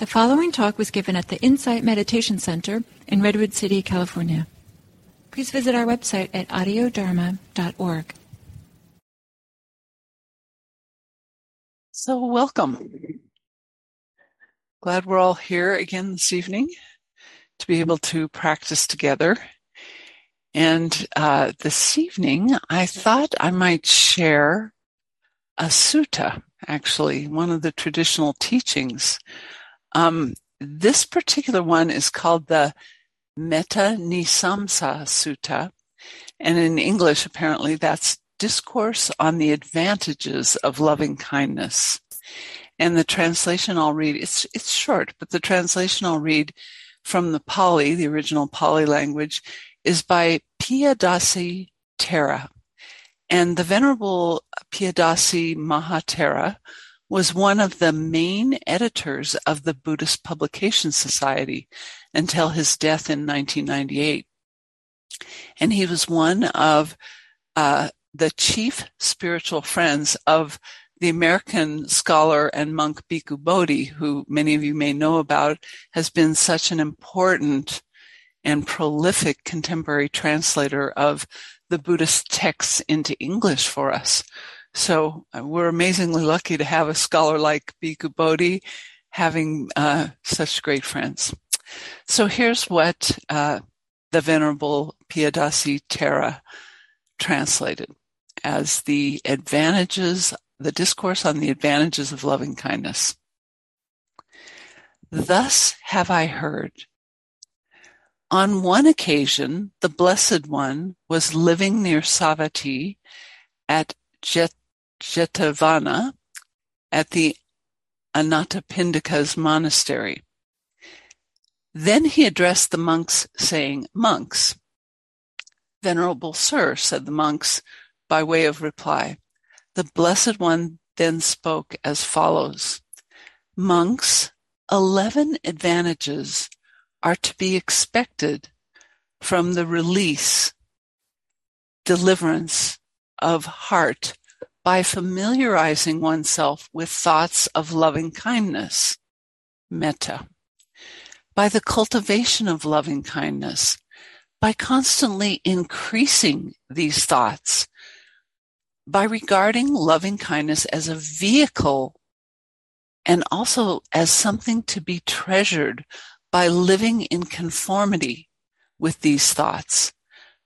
The following talk was given at the Insight Meditation Center in Redwood City, California. Please visit our website at audiodharma.org. So, welcome. Glad we're all here again this evening to be able to practice together. And uh, this evening, I thought I might share a sutta, actually, one of the traditional teachings um, this particular one is called the Metta Nisamsa Sutta. And in English, apparently, that's Discourse on the Advantages of Loving Kindness. And the translation I'll read, it's, it's short, but the translation I'll read from the Pali, the original Pali language, is by Piyadasi Thera. And the Venerable Piyadasi Mahathera was one of the main editors of the Buddhist Publication Society until his death in 1998. And he was one of uh, the chief spiritual friends of the American scholar and monk Bhikkhu Bodhi, who many of you may know about, has been such an important and prolific contemporary translator of the Buddhist texts into English for us. So uh, we're amazingly lucky to have a scholar like Bhikkhu Bodhi having uh, such great friends. So here's what uh, the Venerable Piyadasi Thera translated as the advantages, the discourse on the advantages of loving kindness. Thus have I heard. On one occasion, the Blessed One was living near Savatthi at Jet Jetavana at the Anathapindika's monastery. Then he addressed the monks, saying, Monks, Venerable Sir, said the monks by way of reply. The Blessed One then spoke as follows Monks, eleven advantages are to be expected from the release, deliverance of heart by familiarizing oneself with thoughts of loving kindness, metta, by the cultivation of loving kindness, by constantly increasing these thoughts, by regarding loving kindness as a vehicle and also as something to be treasured by living in conformity with these thoughts,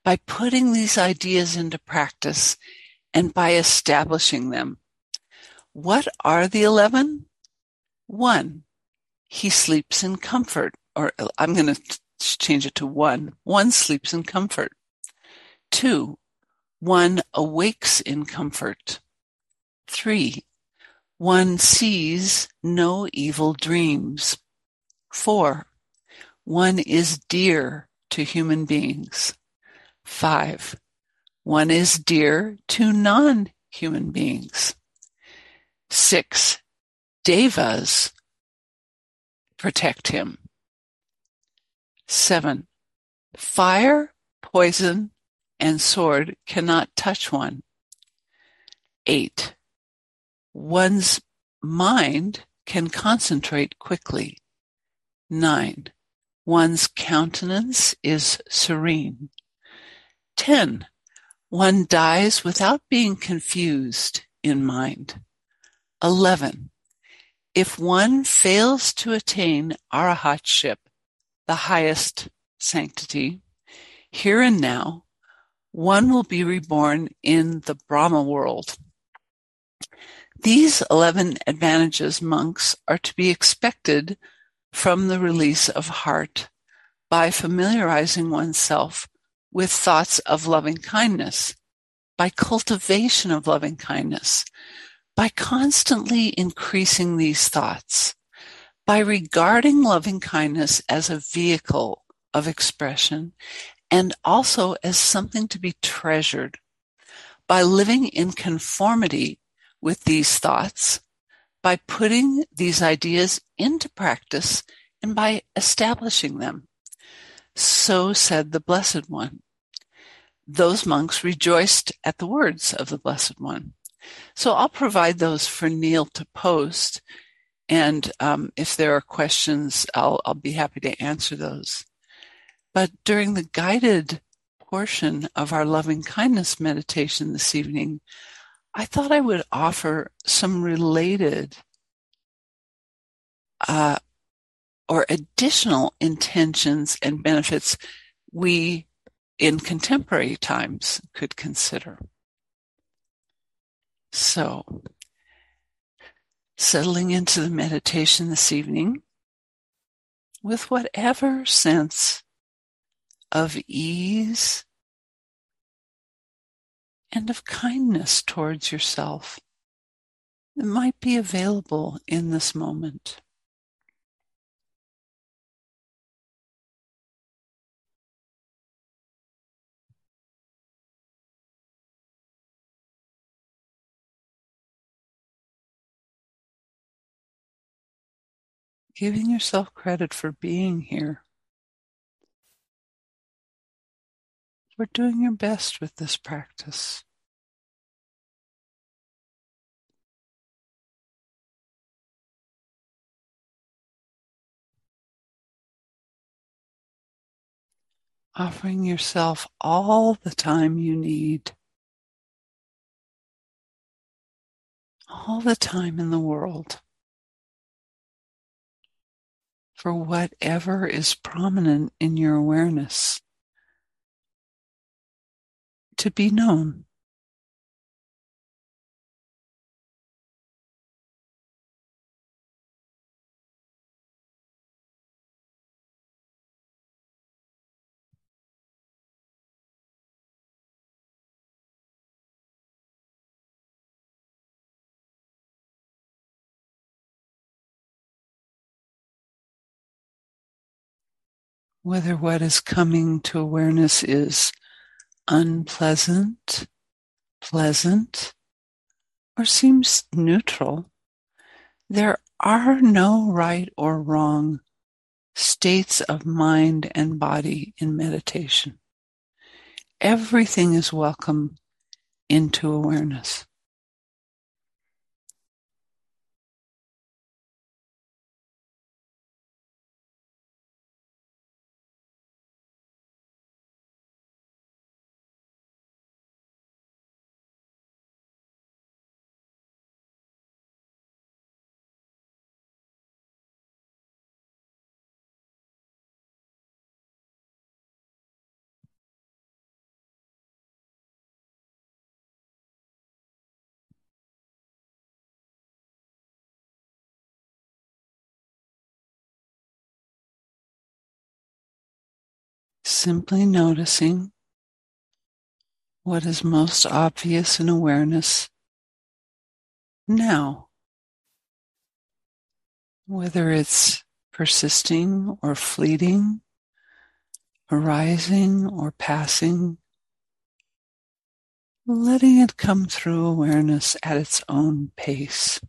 by putting these ideas into practice and by establishing them. What are the 11? One, he sleeps in comfort, or I'm going to change it to one. One sleeps in comfort. Two, one awakes in comfort. Three, one sees no evil dreams. Four, one is dear to human beings. Five, one is dear to non-human beings. Six, devas protect him. Seven, fire, poison, and sword cannot touch one. Eight, one's mind can concentrate quickly. Nine, one's countenance is serene. Ten, one dies without being confused in mind. 11. If one fails to attain arahatship, the highest sanctity, here and now, one will be reborn in the Brahma world. These 11 advantages, monks, are to be expected from the release of heart by familiarizing oneself with thoughts of loving kindness, by cultivation of loving kindness, by constantly increasing these thoughts, by regarding loving kindness as a vehicle of expression and also as something to be treasured, by living in conformity with these thoughts, by putting these ideas into practice and by establishing them. So said the Blessed One those monks rejoiced at the words of the Blessed One. So I'll provide those for Neil to post. And um, if there are questions, I'll, I'll be happy to answer those. But during the guided portion of our loving kindness meditation this evening, I thought I would offer some related uh, or additional intentions and benefits we in contemporary times could consider. So, settling into the meditation this evening with whatever sense of ease and of kindness towards yourself that might be available in this moment. Giving yourself credit for being here. For doing your best with this practice. offering yourself all the time you need, all the time in the world for whatever is prominent in your awareness to be known. Whether what is coming to awareness is unpleasant, pleasant, or seems neutral, there are no right or wrong states of mind and body in meditation. Everything is welcome into awareness. Simply noticing what is most obvious in awareness now, whether it's persisting or fleeting, arising or passing, letting it come through awareness at its own pace.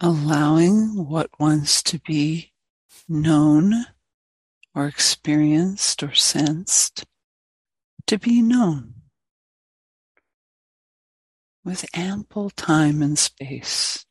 Allowing what wants to be known or experienced or sensed to be known with ample time and space.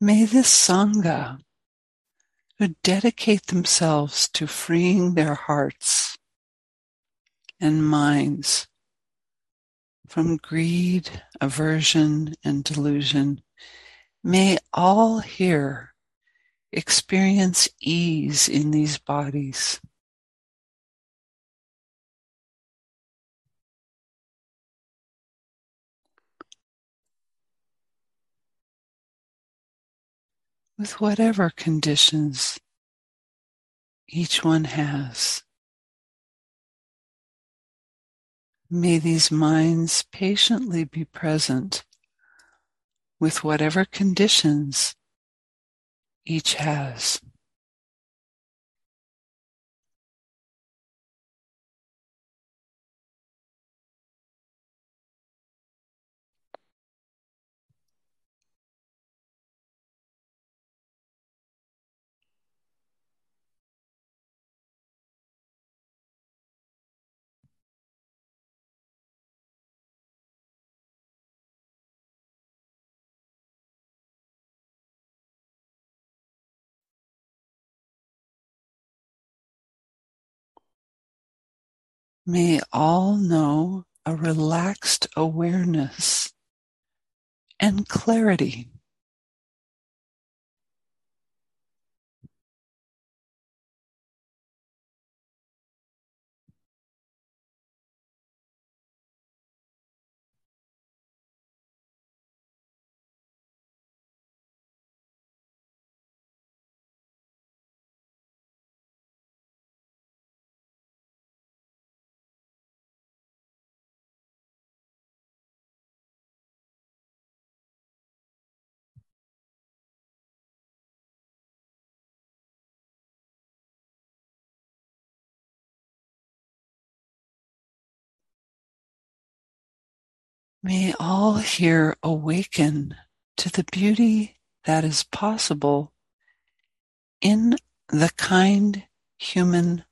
May this Sangha, who dedicate themselves to freeing their hearts and minds from greed, aversion, and delusion, may all here experience ease in these bodies. With whatever conditions each one has. May these minds patiently be present with whatever conditions each has. May all know a relaxed awareness and clarity. May all here awaken to the beauty that is possible in the kind human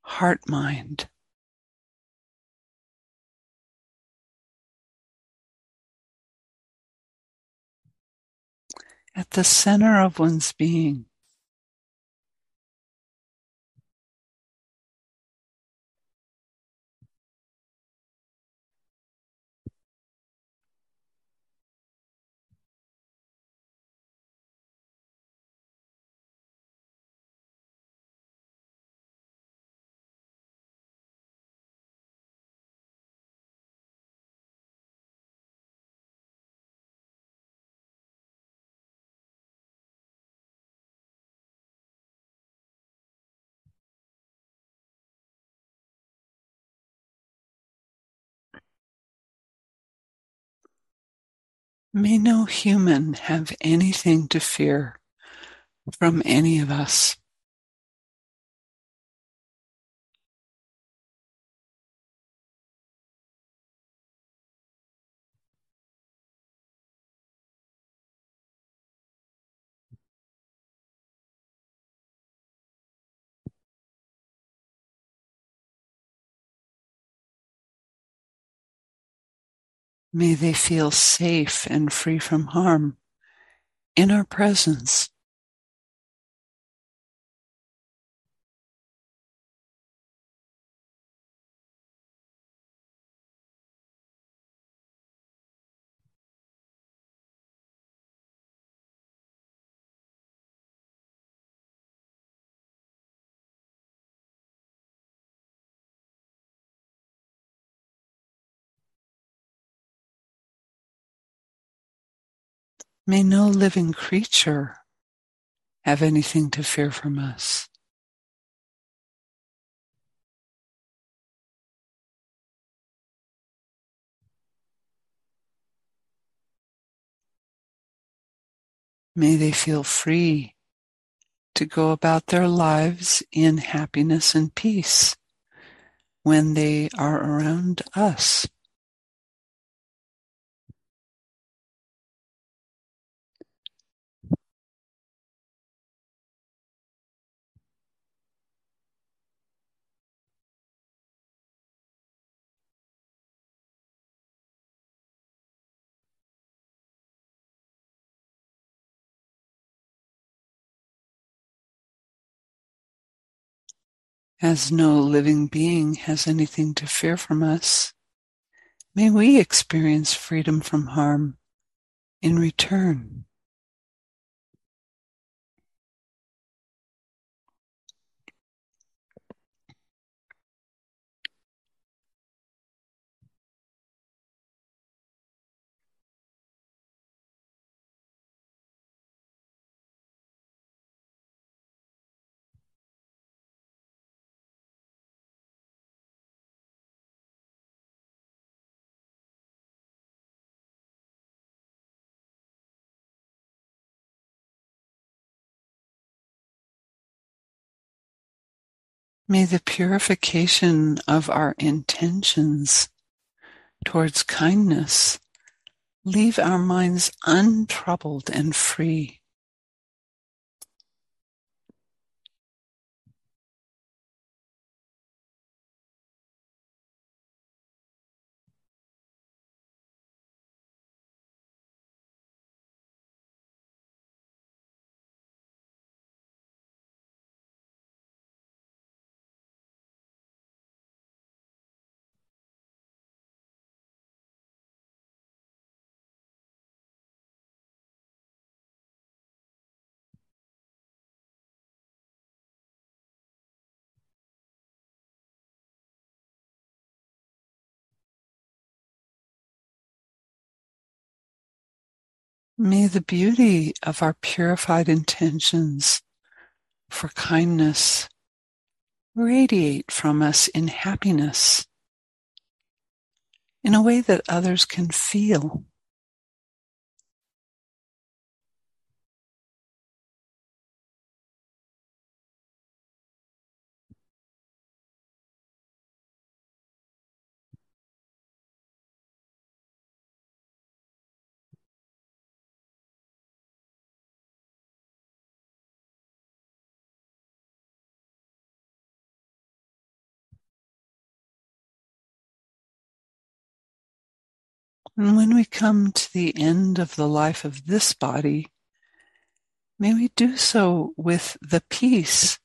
heart mind. At the center of one's being. May no human have anything to fear from any of us. May they feel safe and free from harm in our presence. May no living creature have anything to fear from us. May they feel free to go about their lives in happiness and peace when they are around us. As no living being has anything to fear from us, may we experience freedom from harm in return. May the purification of our intentions towards kindness leave our minds untroubled and free. May the beauty of our purified intentions for kindness radiate from us in happiness in a way that others can feel. And when we come to the end of the life of this body, may we do so with the peace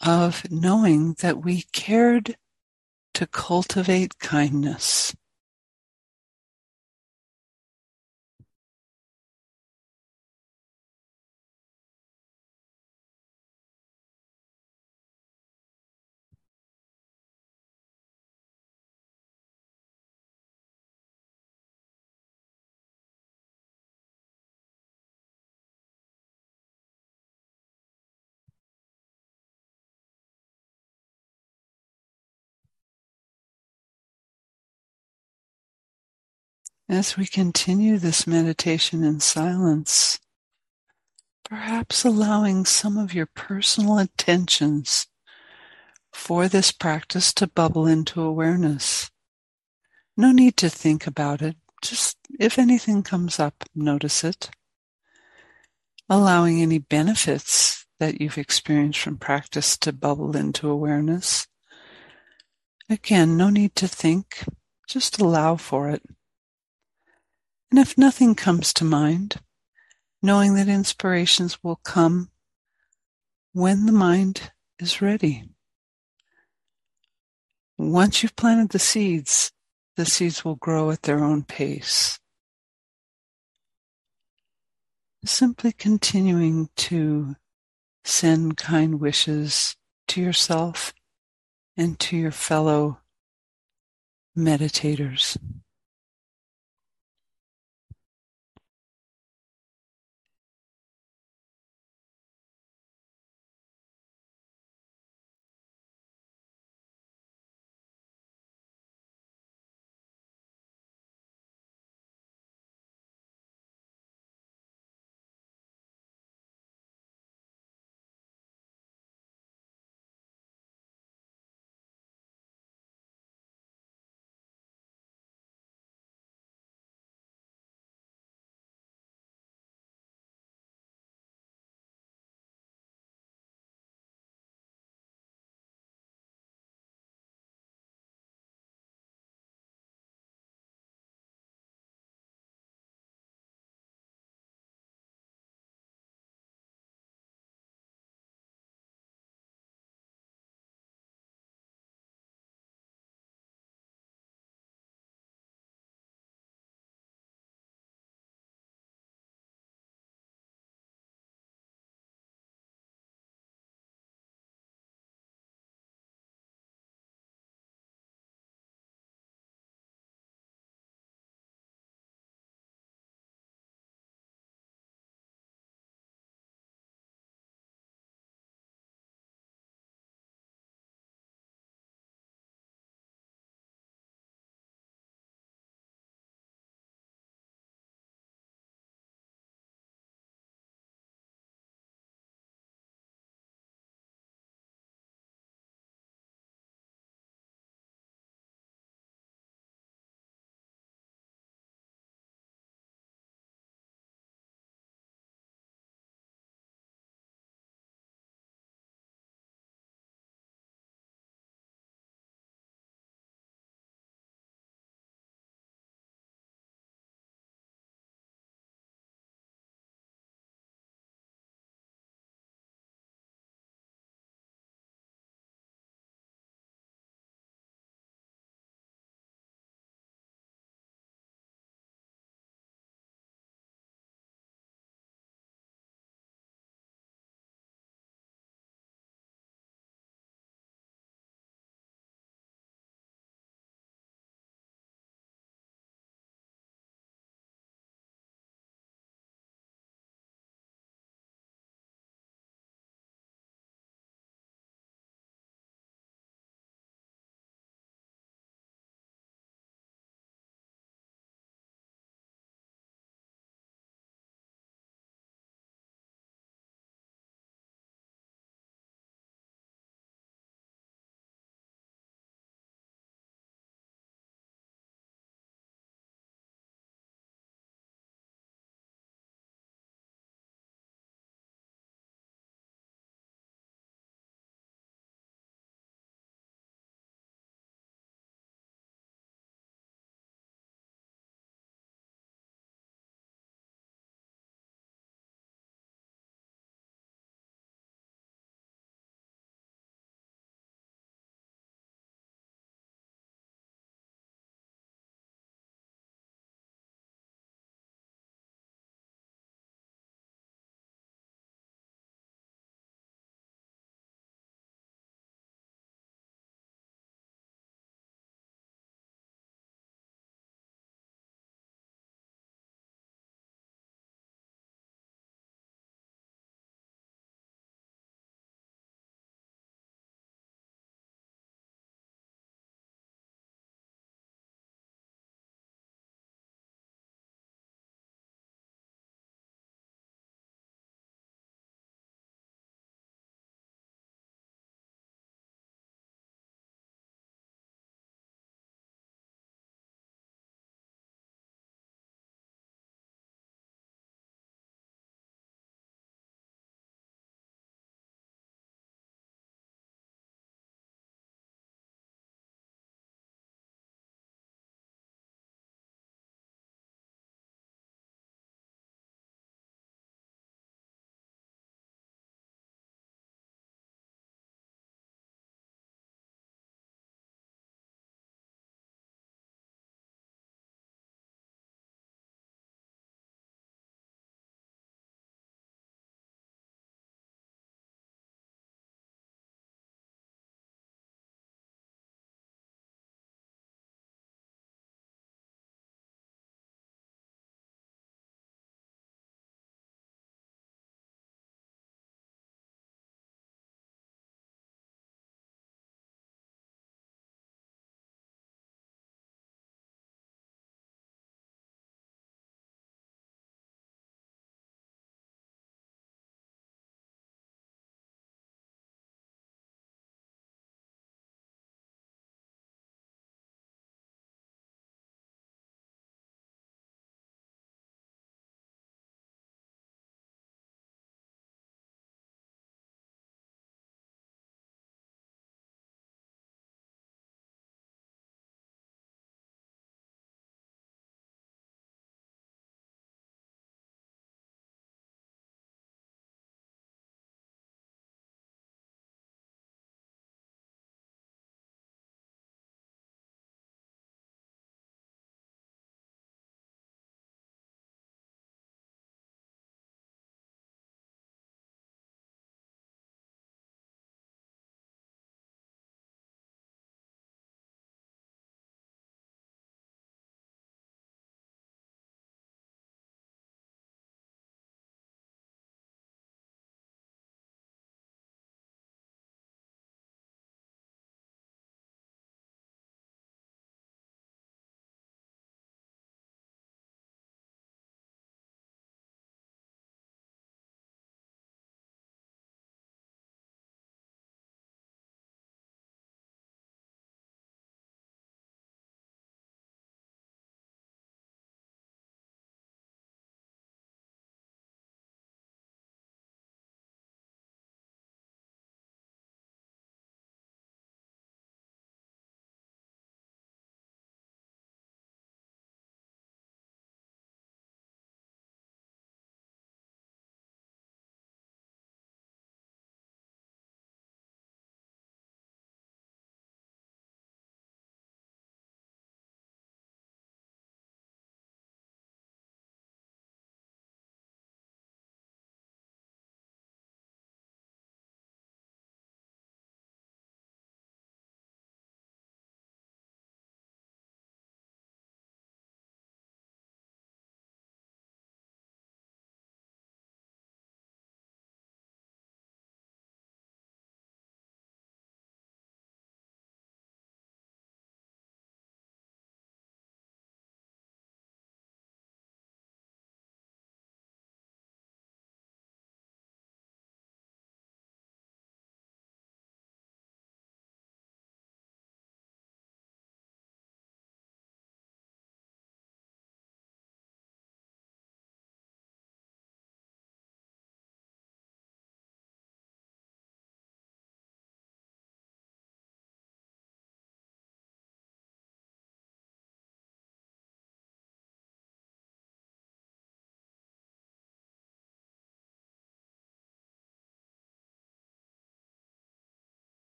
of knowing that we cared to cultivate kindness. As we continue this meditation in silence, perhaps allowing some of your personal intentions for this practice to bubble into awareness. No need to think about it. Just if anything comes up, notice it. Allowing any benefits that you've experienced from practice to bubble into awareness. Again, no need to think, just allow for it. And if nothing comes to mind, knowing that inspirations will come when the mind is ready. Once you've planted the seeds, the seeds will grow at their own pace. Simply continuing to send kind wishes to yourself and to your fellow meditators.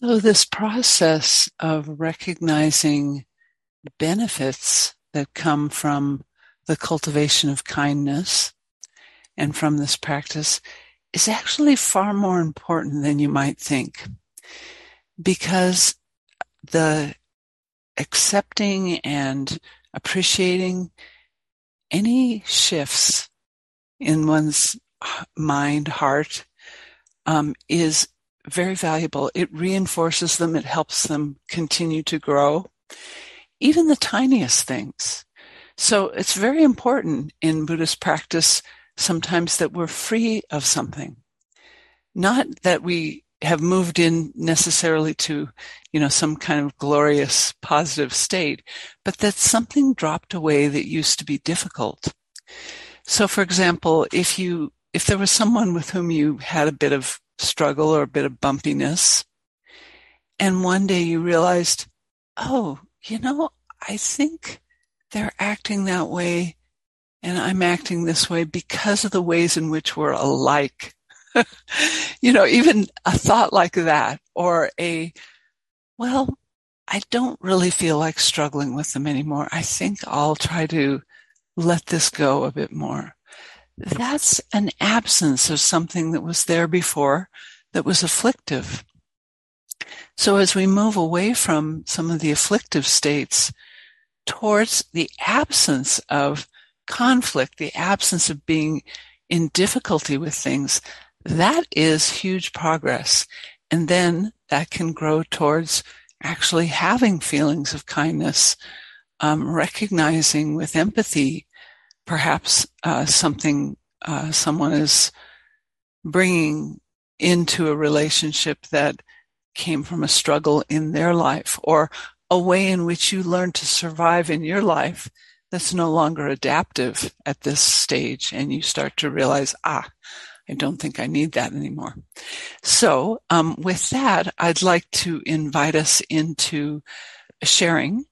So, this process of recognizing benefits that come from the cultivation of kindness and from this practice is actually far more important than you might think. Because the accepting and appreciating any shifts in one's mind, heart, um, is very valuable. It reinforces them. It helps them continue to grow. Even the tiniest things. So it's very important in Buddhist practice sometimes that we're free of something. Not that we have moved in necessarily to, you know, some kind of glorious positive state, but that something dropped away that used to be difficult. So for example, if you, if there was someone with whom you had a bit of struggle or a bit of bumpiness, and one day you realized, oh, you know, I think they're acting that way and I'm acting this way because of the ways in which we're alike. you know, even a thought like that or a, well, I don't really feel like struggling with them anymore. I think I'll try to let this go a bit more. That's an absence of something that was there before that was afflictive. So as we move away from some of the afflictive states towards the absence of conflict, the absence of being in difficulty with things, that is huge progress. And then that can grow towards actually having feelings of kindness, um, recognizing with empathy perhaps uh, something uh, someone is bringing into a relationship that came from a struggle in their life or a way in which you learn to survive in your life that's no longer adaptive at this stage and you start to realize ah i don't think i need that anymore. So um, with that i'd like to invite us into sharing